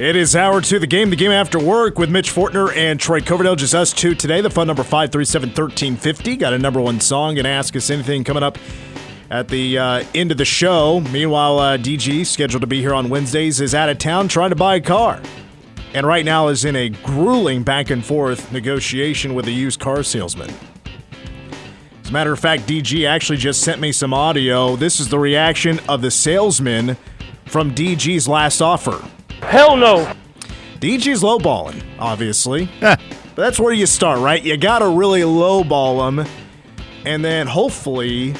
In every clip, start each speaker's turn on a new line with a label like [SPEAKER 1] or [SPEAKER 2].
[SPEAKER 1] It is hour two, the game, the game after work with Mitch Fortner and Troy Coverdale. Just us two today. The phone number 537 1350. Got a number one song and ask us anything coming up at the uh, end of the show. Meanwhile, uh, DG, scheduled to be here on Wednesdays, is out of town trying to buy a car. And right now is in a grueling back and forth negotiation with a used car salesman. As a matter of fact, DG actually just sent me some audio. This is the reaction of the salesman from DG's last offer.
[SPEAKER 2] Hell no.
[SPEAKER 1] DG's lowballing, obviously. but that's where you start, right? You got to really lowball him. And then hopefully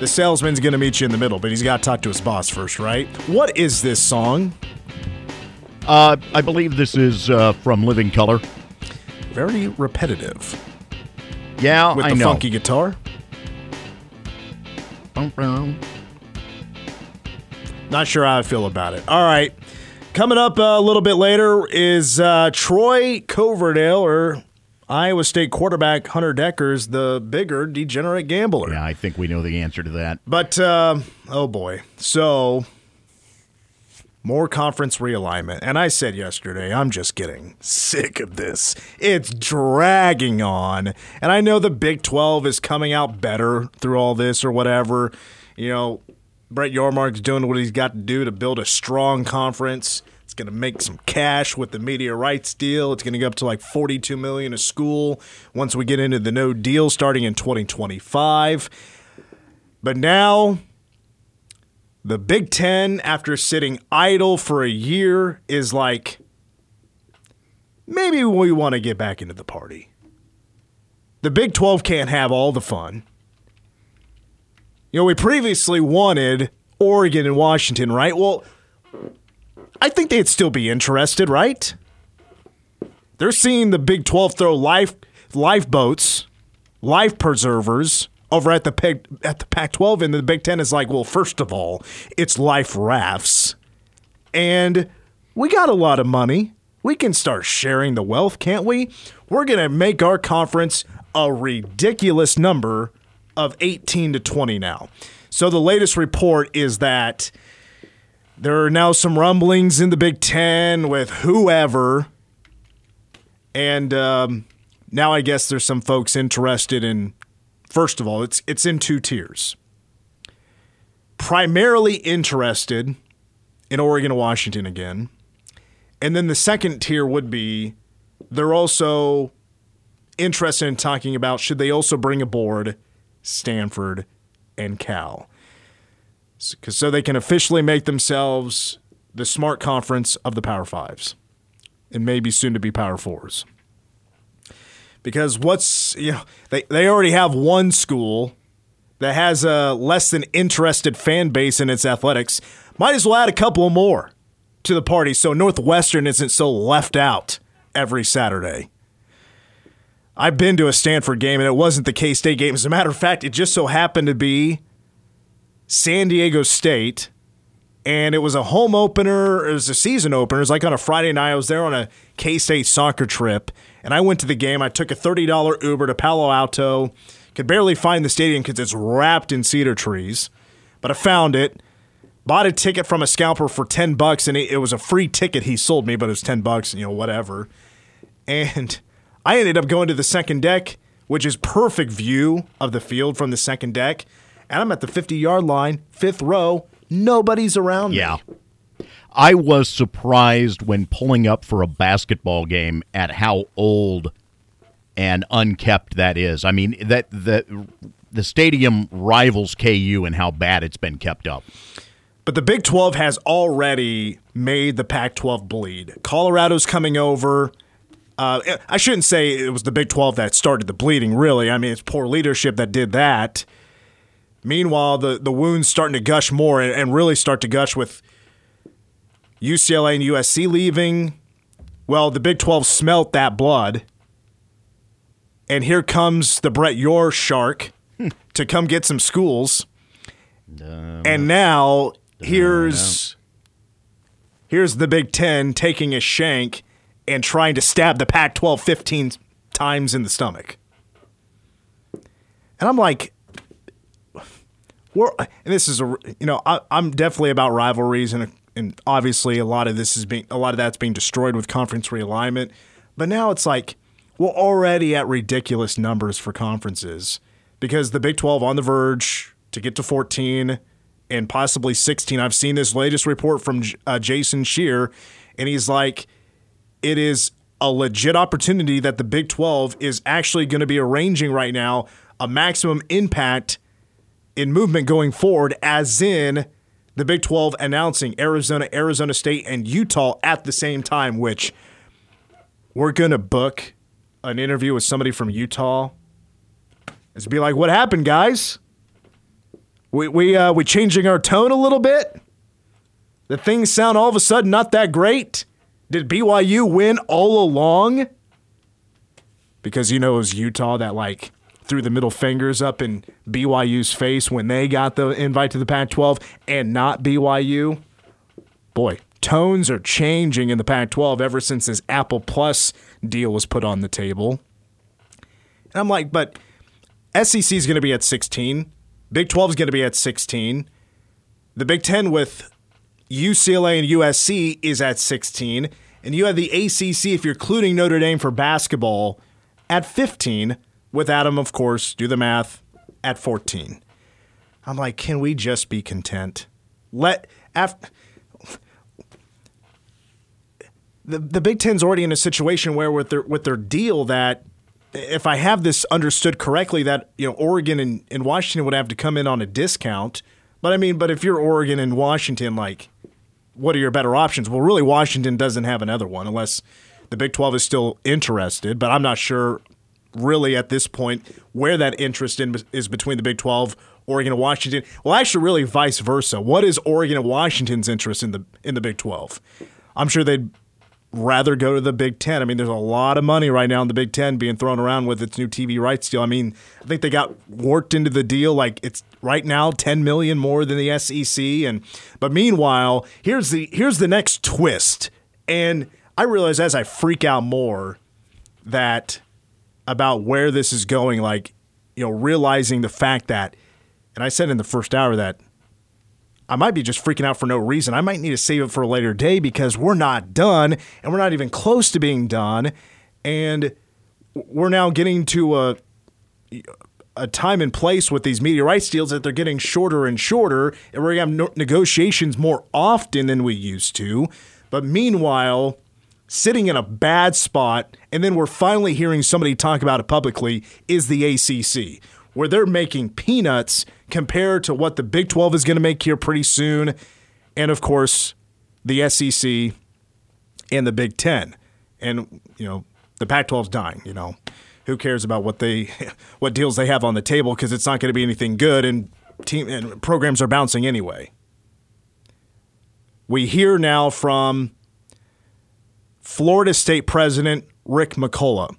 [SPEAKER 1] the salesman's going to meet you in the middle, but he's got to talk to his boss first, right? What is this song?
[SPEAKER 3] Uh, I believe this is uh, from Living Colour.
[SPEAKER 1] Very repetitive.
[SPEAKER 3] Yeah,
[SPEAKER 1] With
[SPEAKER 3] I
[SPEAKER 1] the
[SPEAKER 3] know.
[SPEAKER 1] funky guitar. Not sure how I feel about it. All right. Coming up a little bit later is uh, Troy Coverdale, or Iowa State quarterback Hunter Dekkers, the bigger degenerate gambler.
[SPEAKER 3] Yeah, I think we know the answer to that.
[SPEAKER 1] But, uh, oh boy. So, more conference realignment. And I said yesterday, I'm just getting sick of this. It's dragging on. And I know the Big 12 is coming out better through all this or whatever. You know, Brett Yormark's doing what he's got to do to build a strong conference. It's going to make some cash with the media rights deal. It's going to go up to like 42 million a school once we get into the no deal starting in 2025. But now the Big 10 after sitting idle for a year is like maybe we want to get back into the party. The Big 12 can't have all the fun. You know, we previously wanted Oregon and Washington, right? Well, I think they'd still be interested, right? They're seeing the Big 12 throw life lifeboats, life preservers over at the Pac, at the Pac-12 and the Big 10 is like, "Well, first of all, it's life rafts." And we got a lot of money. We can start sharing the wealth, can't we? We're going to make our conference a ridiculous number of 18 to 20 now. So the latest report is that there are now some rumblings in the Big Ten with whoever. And um, now I guess there's some folks interested in, first of all, it's, it's in two tiers. Primarily interested in Oregon and Washington again. And then the second tier would be they're also interested in talking about should they also bring aboard Stanford and Cal. So they can officially make themselves the smart conference of the Power Fives and maybe soon to be Power Fours. Because what's, you know, they, they already have one school that has a less than interested fan base in its athletics. Might as well add a couple more to the party so Northwestern isn't so left out every Saturday. I've been to a Stanford game and it wasn't the K State game. As a matter of fact, it just so happened to be San Diego State, and it was a home opener. It was a season opener. It was like on a Friday night. I was there on a K State soccer trip, and I went to the game. I took a $30 Uber to Palo Alto. Could barely find the stadium because it's wrapped in cedar trees, but I found it. Bought a ticket from a scalper for 10 bucks, and it, was a free ticket he sold me, but it was 10 bucks, you know, whatever. And I ended up going to the second deck, which is perfect view of the field from the second deck. And I'm at the 50 yard line, fifth row. Nobody's around me.
[SPEAKER 3] Yeah. I was surprised when pulling up for a basketball game at how old and unkept that is. I mean, that the the stadium rivals KU and how bad it's been kept up.
[SPEAKER 1] But the Big 12 has already made the Pac 12 bleed. Colorado's coming over. Uh, I shouldn't say it was the Big 12 that started the bleeding, really. I mean, it's poor leadership that did that. Meanwhile, the, the wound's starting to gush more and, and really start to gush with UCLA and USC leaving. Well, the Big 12 smelt that blood. And here comes the Brett Yore shark to come get some schools. And now here's here's the Big Ten taking a shank and trying to stab the Pac 12 15 times in the stomach. And I'm like, we're, and this is a, you know, I, I'm definitely about rivalries and and obviously a lot of this is being a lot of that's being destroyed with conference realignment. But now it's like we're already at ridiculous numbers for conferences because the Big 12 on the verge to get to 14 and possibly 16. I've seen this latest report from uh, Jason Scheer, and he's like, it is a legit opportunity that the Big 12 is actually going to be arranging right now a maximum impact in movement going forward, as in the Big 12 announcing Arizona, Arizona State, and Utah at the same time, which we're going to book an interview with somebody from Utah. It's be like, what happened, guys? We we uh, we changing our tone a little bit. The things sound all of a sudden not that great. Did BYU win all along? Because you know it was Utah that like threw the middle fingers up in BYU's face when they got the invite to the Pac-12 and not BYU. Boy, tones are changing in the Pac-12 ever since this Apple Plus deal was put on the table. And I'm like, but SEC is going to be at 16. Big 12 is going to be at 16. The Big 10 with UCLA and USC is at 16. And you have the ACC, if you're including Notre Dame for basketball, at 15, with Adam, of course, do the math, at 14. I'm like, can we just be content? Let after the the Big Ten's already in a situation where with their with their deal that if I have this understood correctly, that you know Oregon and, and Washington would have to come in on a discount. But I mean, but if you're Oregon and Washington, like, what are your better options? Well, really, Washington doesn't have another one unless the Big 12 is still interested. But I'm not sure, really, at this point, where that interest in is between the Big 12, Oregon and Washington. Well, actually, really, vice versa. What is Oregon and Washington's interest in the in the Big 12? I'm sure they'd rather go to the Big Ten. I mean, there's a lot of money right now in the Big Ten being thrown around with its new TV rights deal. I mean, I think they got warped into the deal like it's right now 10 million more than the SEC. And but meanwhile, here's the here's the next twist. And I realize as I freak out more that about where this is going, like, you know, realizing the fact that, and I said in the first hour that I might be just freaking out for no reason. I might need to save it for a later day because we're not done and we're not even close to being done. And we're now getting to a a time and place with these media rights deals that they're getting shorter and shorter, and we're gonna have negotiations more often than we used to. But meanwhile, sitting in a bad spot, and then we're finally hearing somebody talk about it publicly, is the ACC, where they're making peanuts compared to what the Big 12 is going to make here pretty soon. And of course, the SEC and the Big 10. And, you know, the Pac 12's dying, you know. Who cares about what they what deals they have on the table because it's not going to be anything good and team and programs are bouncing anyway. We hear now from Florida State President Rick McCullough.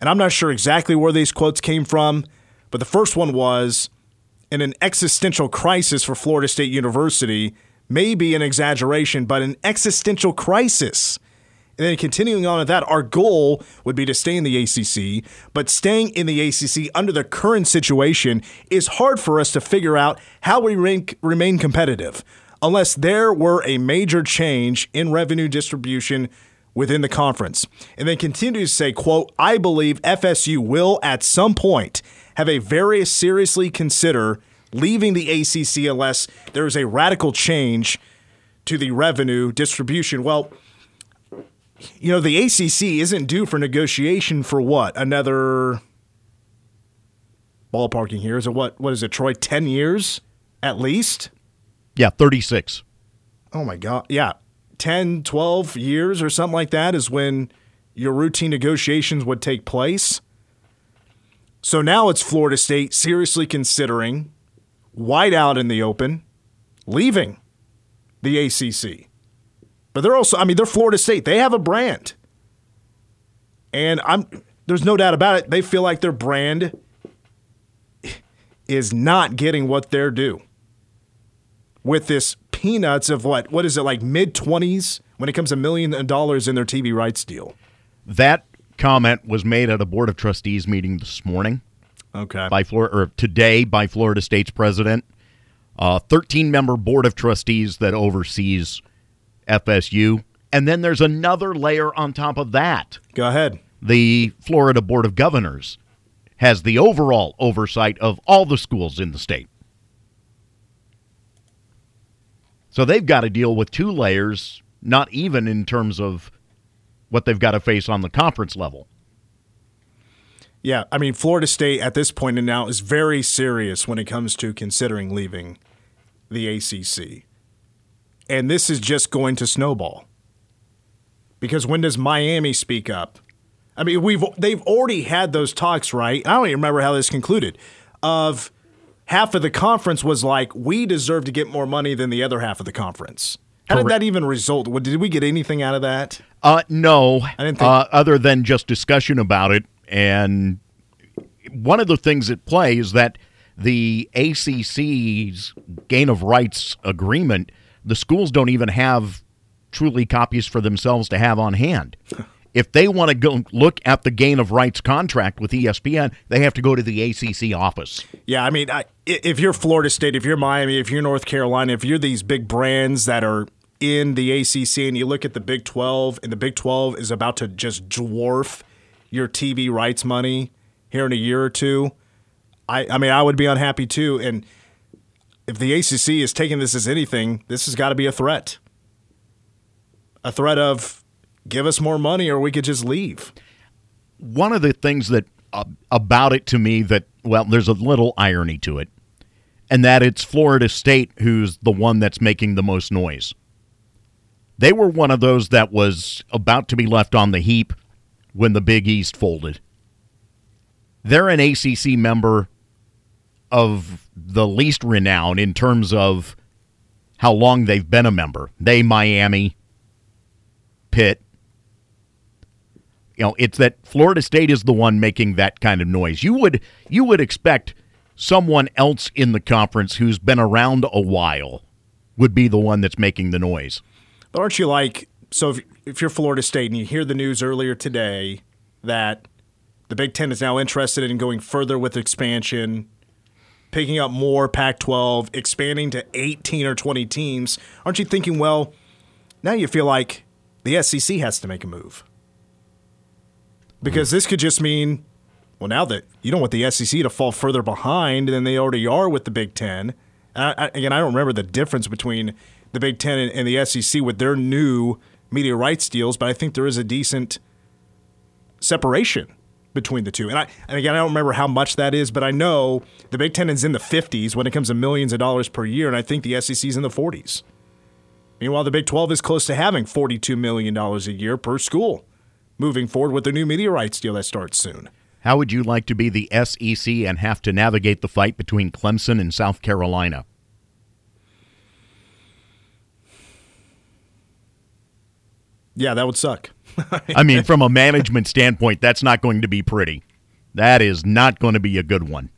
[SPEAKER 1] And I'm not sure exactly where these quotes came from, but the first one was in an existential crisis for Florida State University may be an exaggeration, but an existential crisis. And then continuing on with that, our goal would be to stay in the ACC, but staying in the ACC under the current situation is hard for us to figure out how we remain competitive unless there were a major change in revenue distribution within the conference. And then continue to say, quote, I believe FSU will at some point have a very seriously consider leaving the ACC unless there is a radical change to the revenue distribution. Well, you know, the ACC isn't due for negotiation for what? Another ballparking here. Is it what? What is it, Troy? 10 years at least?
[SPEAKER 3] Yeah, 36.
[SPEAKER 1] Oh my God. Yeah. 10, 12 years or something like that is when your routine negotiations would take place. So now it's Florida State seriously considering wide out in the open, leaving the ACC. But they're also, I mean, they're Florida State. They have a brand. And I'm there's no doubt about it. They feel like their brand is not getting what they're due. With this peanuts of what what is it like mid 20s when it comes to million dollars in their TV rights deal.
[SPEAKER 3] That comment was made at a board of trustees meeting this morning.
[SPEAKER 1] Okay.
[SPEAKER 3] By Florida or today by Florida State's president, uh, a 13 member board of trustees that oversees FSU. And then there's another layer on top of that.
[SPEAKER 1] Go ahead.
[SPEAKER 3] The Florida Board of Governors has the overall oversight of all the schools in the state. So they've got to deal with two layers, not even in terms of what they've got to face on the conference level.
[SPEAKER 1] Yeah, I mean, Florida State at this point and now is very serious when it comes to considering leaving the ACC. And this is just going to snowball. Because when does Miami speak up? I mean, we've they've already had those talks, right? I don't even remember how this concluded. Of half of the conference was like, we deserve to get more money than the other half of the conference. How did that even result? Did we get anything out of that?
[SPEAKER 3] Uh, no,
[SPEAKER 1] I didn't think-
[SPEAKER 3] uh, other than just discussion about it. And one of the things at play is that the ACC's grant of rights agreement, the schools don't even have truly copies for themselves to have on hand. If they want to go look at the grant of rights contract with ESPN, they have to go to the ACC office.
[SPEAKER 1] Yeah, I mean, I, if you're Florida State, if you're Miami, if you're North Carolina, if you're these big brands that are in the ACC and you look at the Big 12, and the Big 12 is about to just dwarf your TV rights money here in a year or two, I, I mean, I would be unhappy too. And if the ACC is taking this as anything, this has got to be a threat. A threat of give us more money or we could just leave.
[SPEAKER 3] one of the things that uh, about it to me that well there's a little irony to it and that it's Florida State who's the one that's making the most noise. They were one of those that was about to be left on the heap when the Big East folded. They're an ACC member of the least renown in terms of how long they've been a member. They Miami, Pitt, you know it's that Florida State is the one making that kind of noise. You would you would expect someone else in the conference who's been around a while would be the one that's making the noise.
[SPEAKER 1] But aren't you like so? If, if you're Florida State and you hear the news earlier today that the Big Ten is now interested in going further with expansion, picking up more Pac-12, expanding to 18 or 20 teams, aren't you thinking, well, now you feel like the SEC has to make a move because mm. this could just mean, well, now that you don't want the SEC to fall further behind than they already are with the Big Ten. I, I, again, I don't remember the difference between the Big Ten and, the SEC with their new media rights deals, but I think there is a decent separation between the two. And I and again, I don't remember how much that is, but I know the Big Ten is in the 50s when it comes to millions of dollars per year, and I think the SEC is in the 40s. Meanwhile, the Big 12 is close to having $42 million a year per school moving forward with their new media rights deal that starts soon.
[SPEAKER 3] How would you like to be the SEC and have to navigate the fight between Clemson and South Carolina?
[SPEAKER 1] Yeah, that would suck.
[SPEAKER 3] I mean, from a management standpoint, that's not going to be pretty. That is not going to be a good one.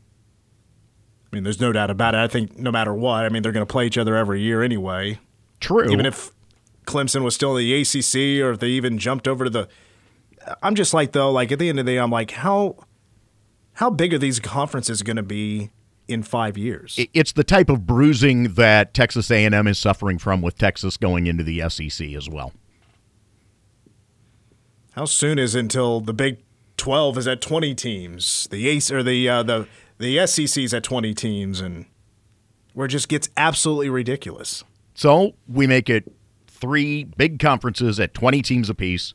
[SPEAKER 1] I mean, there's no doubt about it. I think no matter what, I mean, they're going to play each other every year anyway.
[SPEAKER 3] True.
[SPEAKER 1] Even if Clemson was still in the ACC or if they even jumped over to the. I'm just like though, like at the end of the day, I'm like, how how big are these conferences going to be in five years?
[SPEAKER 3] It's the type of bruising that Texas A&M is suffering from with Texas going into the SEC as well.
[SPEAKER 1] How soon is it until the Big Twelve is at 20 teams, the Ace or the uh, the the SEC is at 20 teams, and where it just gets absolutely ridiculous.
[SPEAKER 3] So we make it three big conferences at 20 teams apiece,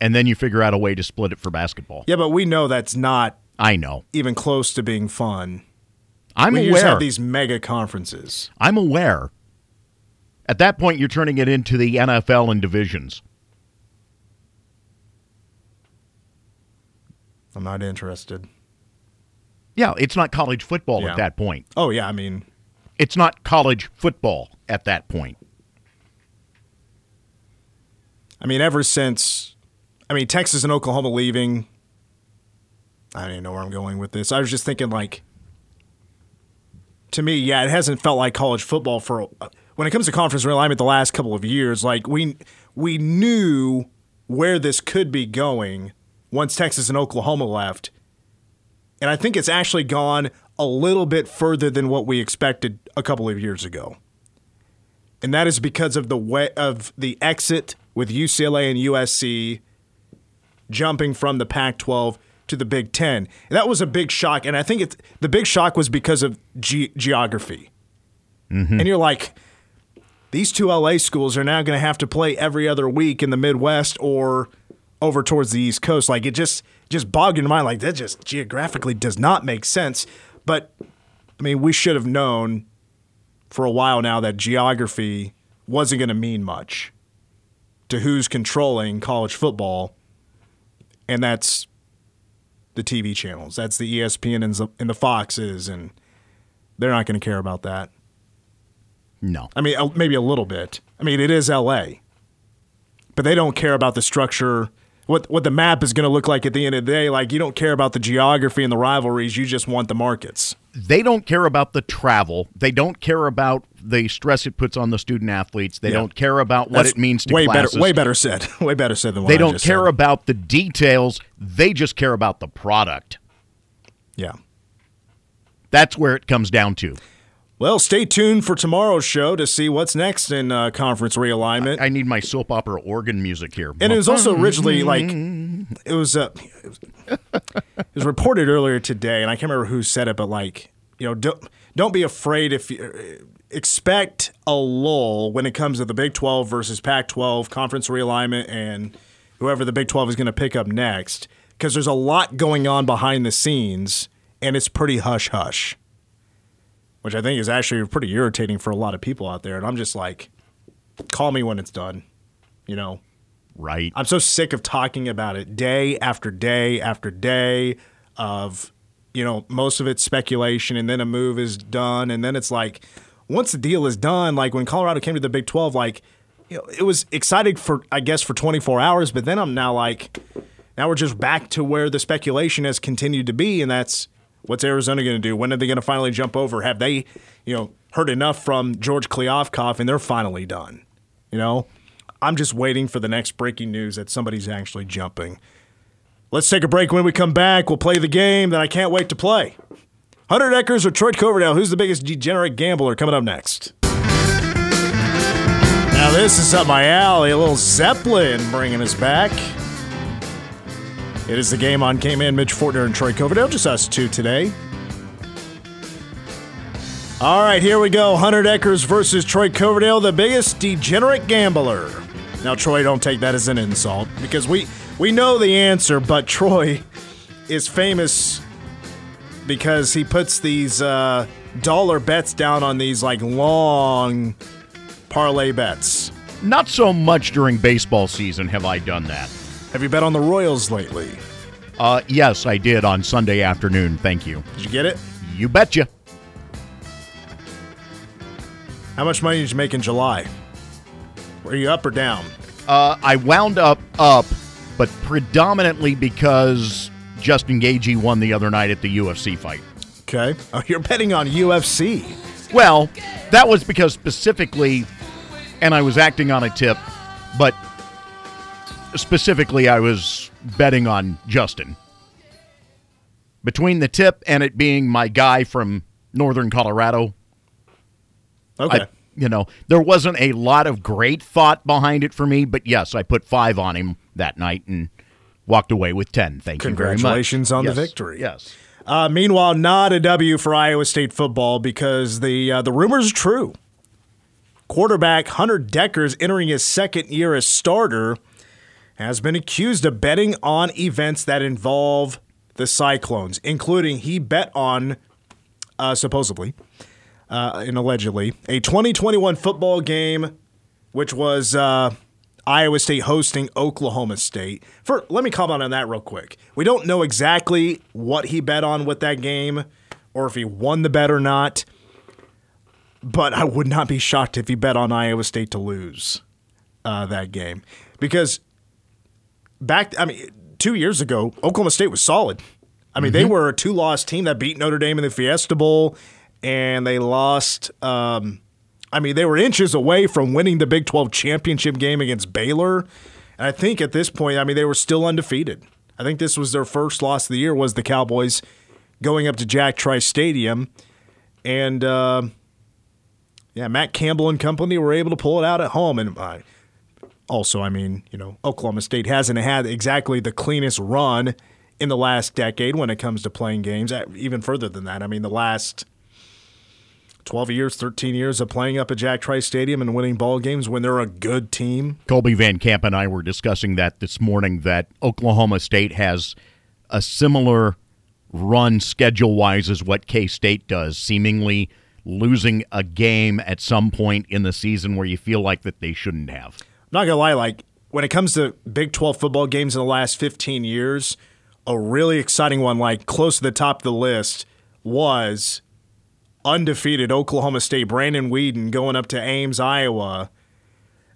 [SPEAKER 3] and then you figure out a way to split it for basketball.
[SPEAKER 1] Yeah, but we know that's not
[SPEAKER 3] I know.
[SPEAKER 1] even close to being fun.
[SPEAKER 3] I'm
[SPEAKER 1] we just
[SPEAKER 3] aware.
[SPEAKER 1] have these mega conferences.
[SPEAKER 3] I'm aware. At that point, you're turning it into the NFL and divisions.
[SPEAKER 1] I'm not interested.
[SPEAKER 3] Yeah, it's not college football
[SPEAKER 1] Yeah.
[SPEAKER 3] at that point.
[SPEAKER 1] Oh yeah, I mean,
[SPEAKER 3] It's not college football at that point.
[SPEAKER 1] I mean, ever since, I mean, Texas and Oklahoma leaving, I don't even know where I'm going with this. I was just thinking, like, to me, yeah, it hasn't felt like college football for when it comes to conference realignment the last couple of years. Like we we knew where this could be going once Texas and Oklahoma left, and I think it's actually gone a little bit further than what we expected a couple of years ago. and that is because of the way of the exit with UCLA and USC jumping from the Pac-12 to the Big Ten. And that was a big shock, and I think it's the big shock was because of ge- geography. Mm-hmm. And you're like, these two LA schools are now going to have to play every other week in the Midwest or over towards the East Coast. Like it just just bogged your mind. Like that just geographically does not make sense. But I mean, we should have known for a while now that geography wasn't going to mean much to who's controlling college football, and that's the TV channels. That's the ESPN and the, and the Foxes, and they're not going to care about that.
[SPEAKER 3] No.
[SPEAKER 1] I mean, maybe a little bit. I mean, it is LA, but they don't care about the structure. What what the map is going to look like at the end of the day? Like you don't care about the geography and the rivalries. You just want the markets.
[SPEAKER 3] They don't care about the travel. They don't care about the stress it puts on the student athletes. They
[SPEAKER 1] Yeah.
[SPEAKER 3] don't care about what
[SPEAKER 1] That's
[SPEAKER 3] it means to
[SPEAKER 1] way
[SPEAKER 3] classes.
[SPEAKER 1] better. Way better said. Way better said than what
[SPEAKER 3] They
[SPEAKER 1] I
[SPEAKER 3] don't care
[SPEAKER 1] said.
[SPEAKER 3] about the details. They just care about the product.
[SPEAKER 1] Yeah.
[SPEAKER 3] That's where it comes down to.
[SPEAKER 1] Well, stay tuned for tomorrow's show to see what's next in uh, conference realignment.
[SPEAKER 3] I need my soap opera organ music here.
[SPEAKER 1] And it was also originally like it was, uh, it was it was reported earlier today, and I can't remember who said it, but like you know, don't don't be afraid if you expect a lull when it comes to the Big Twelve versus Pac twelve conference realignment and whoever the Big Twelve is going to pick up next, because there's a lot going on behind the scenes, and it's pretty hush hush, which I think is actually pretty irritating for a lot of people out there. And I'm just like, call me when it's done, you know.
[SPEAKER 3] right.
[SPEAKER 1] I'm so sick of talking about it day after day after day of you know most of it's speculation and then a move is done and then it's like once the deal is done like when Colorado came to the Big 12 like you know it was exciting for I guess for 24 hours but then I'm now like now we're just back to where the speculation has continued to be and that's what's Arizona going to do when are they going to finally jump over have they you know heard enough from George Kliavkoff and they're finally done you know I'm just waiting for the next breaking news that somebody's actually jumping. Let's take a break. When we come back, we'll play the game that I can't wait to play. Hunter Dekkers or Troy Coverdale? Who's the biggest degenerate gambler? Coming up next. Now, this is up my alley. A little Zeppelin bringing us back. It is the game on K-Man, Mitch Fortner, and Troy Coverdale. Just us two today. All right, here we go. Hunter Dekkers versus Troy Coverdale, the biggest degenerate gambler. Now, Troy, don't take that as an insult because we we know the answer, but Troy is famous because he puts these uh, dollar bets down on these like long parlay bets.
[SPEAKER 3] Not so much during baseball season have I done that.
[SPEAKER 1] Have you bet on the Royals lately?
[SPEAKER 3] Uh, yes, I did on Sunday afternoon. Thank you.
[SPEAKER 1] Did you get it?
[SPEAKER 3] You betcha.
[SPEAKER 1] How much money did you make in July? Were you up or down?
[SPEAKER 3] Uh, I wound up up, but predominantly because Justin Gaethje won the other night at the UFC fight.
[SPEAKER 1] Okay. Oh, you're betting on UFC.
[SPEAKER 3] Well, that was because specifically, and I was acting on a tip, but specifically, I was betting on Justin. Between the tip and it being my guy from northern Colorado,
[SPEAKER 1] Okay.
[SPEAKER 3] I, you know, there wasn't a lot of great thought behind it for me, but yes, I put five on him that night and walked away with 10. Thank you very much.
[SPEAKER 1] Congratulations on the victory.
[SPEAKER 3] Yes.
[SPEAKER 1] Uh, meanwhile, not a W for Iowa State football because the uh, the rumors are true. Quarterback Hunter Dekkers, entering his second year as starter, has been accused of betting on events that involve the Cyclones, including he bet on, uh, supposedly, uh, and allegedly, a 2021 football game, which was uh, Iowa State hosting Oklahoma State. For let me comment on that real quick. We don't know exactly what he bet on with that game, or if he won the bet or not. But I would not be shocked if he bet on Iowa State to lose uh, that game because back. I mean, two years ago, Oklahoma State was solid. I mean, they were a two-loss team that beat Notre Dame in the Fiesta Bowl, and they lost. Um, I mean, they were inches away from winning the Big 12 championship game against Baylor. And I think at this point, I mean, they were still undefeated. I think this was their first loss of the year was the Cowboys going up to Jack Trice Stadium. And uh, yeah, Matt Campbell and company were able to pull it out at home. And uh, also, I mean, you know, Oklahoma State hasn't had exactly the cleanest run in the last decade when it comes to playing games. Uh, even further than that, I mean, the last 12 years, 13 years of playing up at Jack Trice Stadium and winning ball games when they're a good team.
[SPEAKER 3] Colby Van Camp and I were discussing that this morning that Oklahoma State has a similar run schedule wise as what K State does, seemingly losing a game at some point in the season where you feel like that they shouldn't have.
[SPEAKER 1] Not gonna lie, like when it comes to Big 12 football games in the last 15 years, a really exciting one, like close to the top of the list, was undefeated Oklahoma State, Brandon Weeden going up to Ames, Iowa.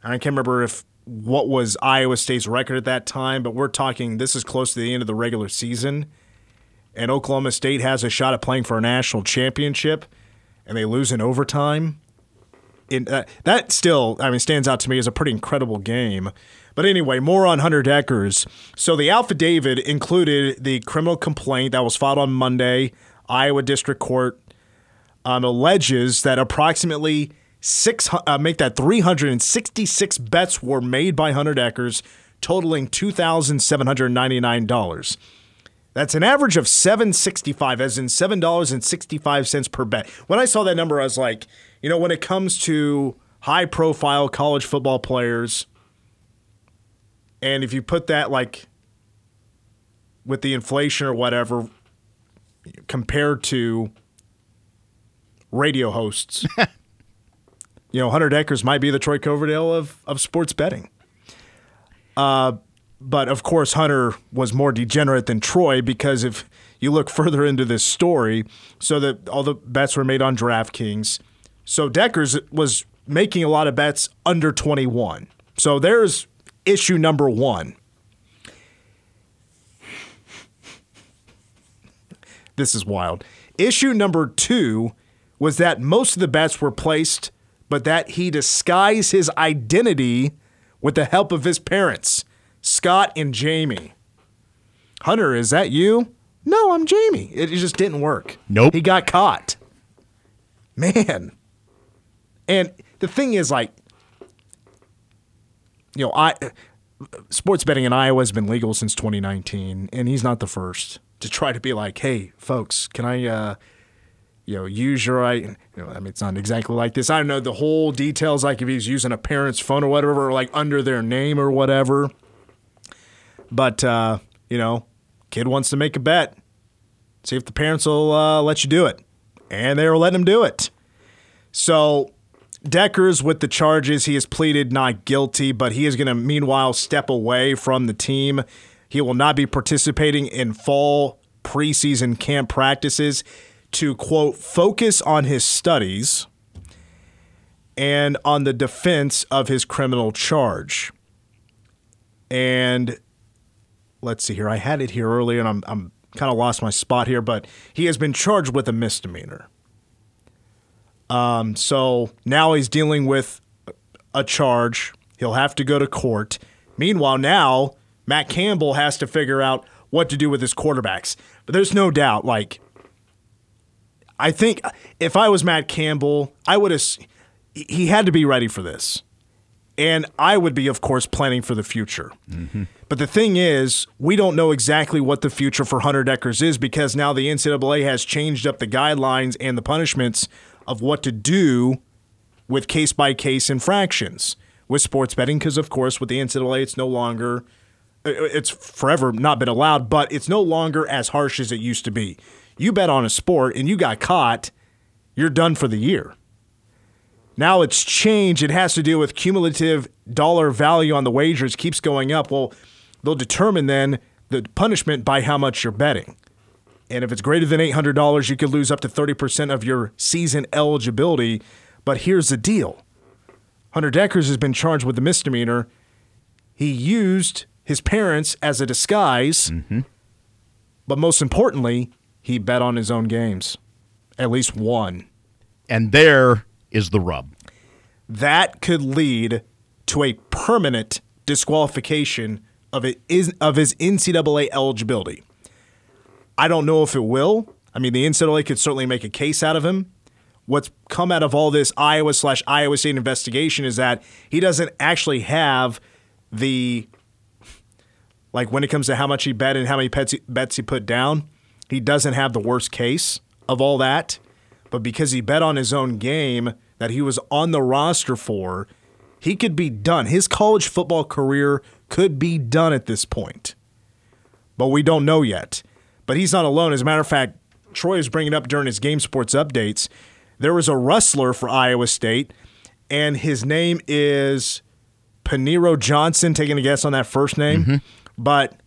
[SPEAKER 1] I can't remember if what was Iowa State's record at that time, but we're talking this is close to the end of the regular season. And Oklahoma State has a shot at playing for a national championship, and they lose in overtime. In, uh, that still, I mean, stands out to me as a pretty incredible game. But anyway, more on Hunter Dekkers. So the affidavit included the criminal complaint that was filed on Monday, Iowa District Court um, alleges that approximately six uh, make that 366 bets were made by Hunter Dekkers, totaling two thousand seven hundred ninety nine dollars. That's an average of seven sixty five, as in seven dollars and sixty five cents per bet. When I saw that number, I was like, you know, when it comes to high profile college football players, and if you put that like with the inflation or whatever compared to radio hosts. you know, Hunter Dekkers might be the Troy Coverdale of, of sports betting. Uh, but of course, Hunter was more degenerate than Troy because if you look further into this story, so that all the bets were made on DraftKings. So Dekkers was making a lot of bets under 21. So there's issue number one. This is wild. Issue number two was that most of the bets were placed, but that he disguised his identity with the help of his parents, Scott and Jamie. Hunter, is that you? No, I'm Jamie. It just didn't work.
[SPEAKER 3] Nope.
[SPEAKER 1] He got caught. Man. And the thing is, like, you know, I sports betting in Iowa has been legal since 2019, and he's not the first to try to be like, "Hey, folks, can I uh, you know, use your right. You know, I mean, it's not exactly like this. I don't know the whole details, like if he's using a parent's phone or whatever, or like under their name or whatever. But uh, you know, kid wants to make a bet. See if the parents will uh, let you do it, and they were letting him do it. So Dekkers with the charges, he has pleaded not guilty, but he is going to meanwhile step away from the team. He will not be participating in fall preseason camp practices to, quote, focus on his studies and on the defense of his criminal charge. And let's see here. I had it here earlier and I'm, I'm kind of lost my spot here, but he has been charged with a misdemeanor. Um, so now he's dealing with a charge. He'll have to go to court. Meanwhile, now Matt Campbell has to figure out what to do with his quarterbacks. But there's no doubt, like, I think if I was Matt Campbell, I would have. He had to be ready for this, and I would be, of course, planning for the future. Mm-hmm. But the thing is, we don't know exactly what the future for Hunter Dekkers is because now the NCAA has changed up the guidelines and the punishments of what to do with case by case infractions with sports betting. Because, of course, with the NCAA, it's no longer uh, uh, it's forever not been allowed, but it's no longer as harsh as it used to be you bet on a sport and you got caught, you're done for the year. Now it's changed. It has to do with cumulative dollar value on the wagers keeps going up. Well, they'll determine then the punishment by how much you're betting. And if it's greater than $800, you could lose up to 30% of your season eligibility. But here's the deal Hunter Dekkers has been charged with a misdemeanor. He used his parents as a disguise. Mm-hmm. But most importantly, he bet on his own games, at least one.
[SPEAKER 3] And there is the rub.
[SPEAKER 1] That could lead to a permanent disqualification of it is of his NCAA eligibility. I don't know if it will. I mean, the NCAA could certainly make a case out of him, what's come out of all this Iowa slash Iowa State investigation is that he doesn't actually have the like when it comes to how much he bet and how many bets he, bets he put down, he doesn't have the worst case of all that. But because he bet on his own game that he was on the roster for, he could be done. His college football career could be done at this point. But we don't know yet. But he's not alone. As a matter of fact, Troy is bringing up during his game sports updates. There was a wrestler for Iowa State, and his name is Paniro Johnson. Taking a guess on that first name. Mm-hmm. But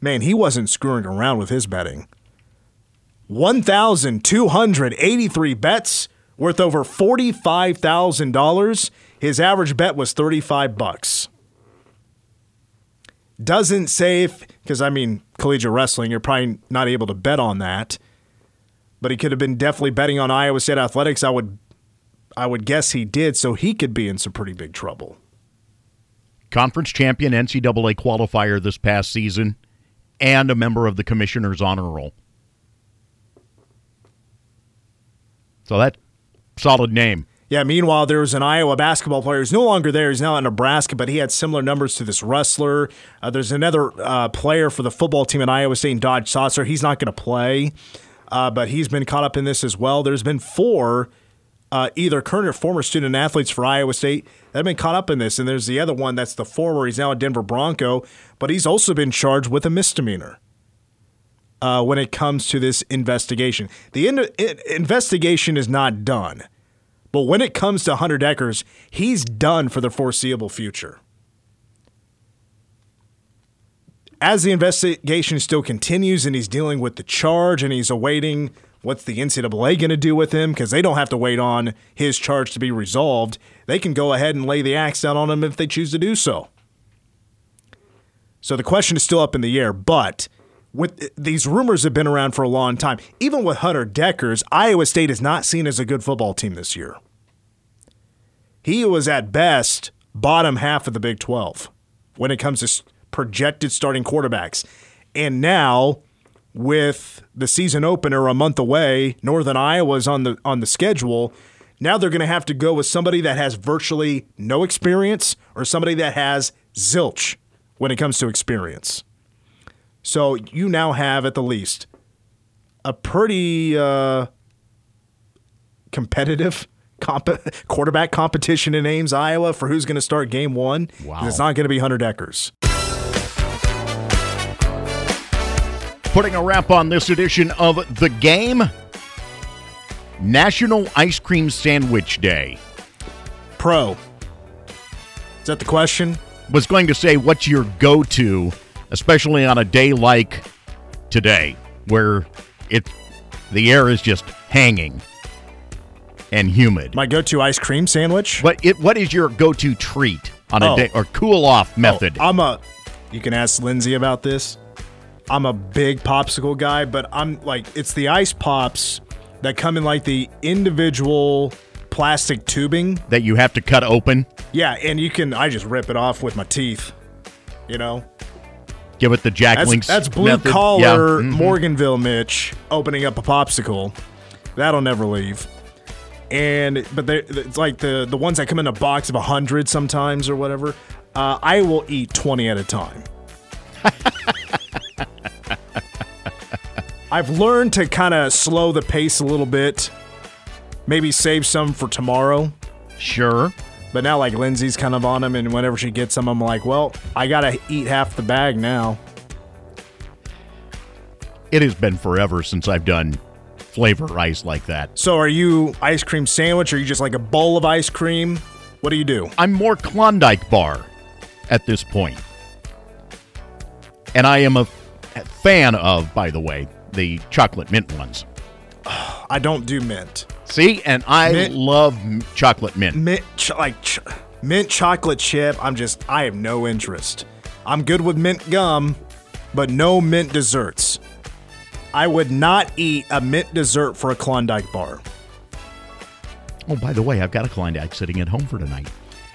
[SPEAKER 1] man, he wasn't screwing around with his betting. 1,283 bets worth over $45,000. His average bet was 35 bucks. Doesn't say if, because I mean, collegiate wrestling, you're probably not able to bet on that. But he could have been definitely betting on Iowa State athletics. I would, I would guess he did, so he could be in some pretty big trouble.
[SPEAKER 3] Conference champion NCAA qualifier this past season and a member of the commissioner's honor roll. So that solid name.
[SPEAKER 1] Yeah, meanwhile, there was an Iowa basketball player who's no longer there. He's now in Nebraska, but he had similar numbers to this wrestler. Uh, there's another uh, player for the football team at Iowa State, Dodge Sauser. He's not going to play, uh, but he's been caught up in this as well. There's been four uh, either current or former student athletes for Iowa State that have been caught up in this. And there's the other one that's the former. He's now a Denver Bronco, but he's also been charged with a misdemeanor. Uh, when it comes to this investigation, the in- investigation is not done. But when it comes to Hunter Dekkers, he's done for the foreseeable future. As the investigation still continues and he's dealing with the charge and he's awaiting what's the NCAA going to do with him because they don't have to wait on his charge to be resolved. They can go ahead and lay the axe down on him if they choose to do so. So the question is still up in the air, but with these rumors have been around for a long time. Even with Hunter Dekkers, Iowa State is not seen as a good football team this year. He was at best bottom half of the Big 12 when it comes to projected starting quarterbacks. And now with the season opener a month away, Northern Iowa's on the on the schedule. Now they're going to have to go with somebody that has virtually no experience or somebody that has zilch when it comes to experience. So you now have, at the least, a pretty uh, competitive comp- quarterback competition in Ames, Iowa, for who's going to start game one.
[SPEAKER 3] Wow.
[SPEAKER 1] It's not going to be Hunter Dekkers.
[SPEAKER 3] Putting a wrap on this edition of The Game National Ice Cream Sandwich Day.
[SPEAKER 1] Pro. Is that the question?
[SPEAKER 3] Was going to say, what's your go to, especially on a day like today, where it the air is just hanging and humid?
[SPEAKER 1] My go to ice cream sandwich?
[SPEAKER 3] What it what is your go to treat on a
[SPEAKER 1] Oh.
[SPEAKER 3] day or cool off oh, method?
[SPEAKER 1] Oh, I'm a. You can ask Lindsay about this. I'm a big popsicle guy, but I'm like it's the ice pops that come in like the individual plastic tubing.
[SPEAKER 3] that you have to cut open,
[SPEAKER 1] Yeah, and you can. I just rip it off with my teeth. You know,
[SPEAKER 3] give it the Jack
[SPEAKER 1] that's
[SPEAKER 3] Links.
[SPEAKER 1] that's blue
[SPEAKER 3] method.
[SPEAKER 1] collar
[SPEAKER 3] Yeah. Mhm.
[SPEAKER 1] Morganville Mitch opening up a popsicle. That'll never leave. And but they it's like the the ones that come in a box of a hundred sometimes or whatever. Uh, I will eat twenty at a time. I've learned to kind of slow the pace a little bit. Maybe save some for tomorrow.
[SPEAKER 3] Sure.
[SPEAKER 1] But now, like Lindsay's kind of on them, and whenever she gets them, I'm like, well, I gotta eat half the bag now.
[SPEAKER 3] It has been forever since I've done flavor ice like that.
[SPEAKER 1] So, are you ice cream sandwich? Or are you just like a bowl of ice cream? What do you do?
[SPEAKER 3] I'm more Klondike bar at this point. And I am a fan of, by the way, the chocolate mint ones.
[SPEAKER 1] I don't do mint.
[SPEAKER 3] See, and I
[SPEAKER 1] Mint-
[SPEAKER 3] love chocolate mint.
[SPEAKER 1] Mint, ch- like ch- mint chocolate chip. I'm just, I have no interest. I'm good with mint gum, but no mint desserts. I would not eat a mint dessert for a Klondike bar.
[SPEAKER 3] Oh, by the way, I've got a Klondike sitting at home for tonight.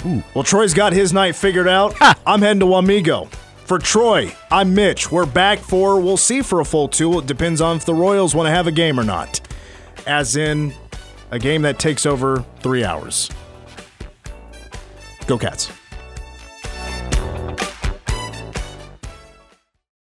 [SPEAKER 3] Ooh,
[SPEAKER 1] Well, Troy's got his night figured out. I'm heading to Wamego. For Troy, I'm Mitch. We're back for, we'll see for a full two. It depends on if the Royals want to have a game or not. As in, a game that takes over three hours. Go Cats.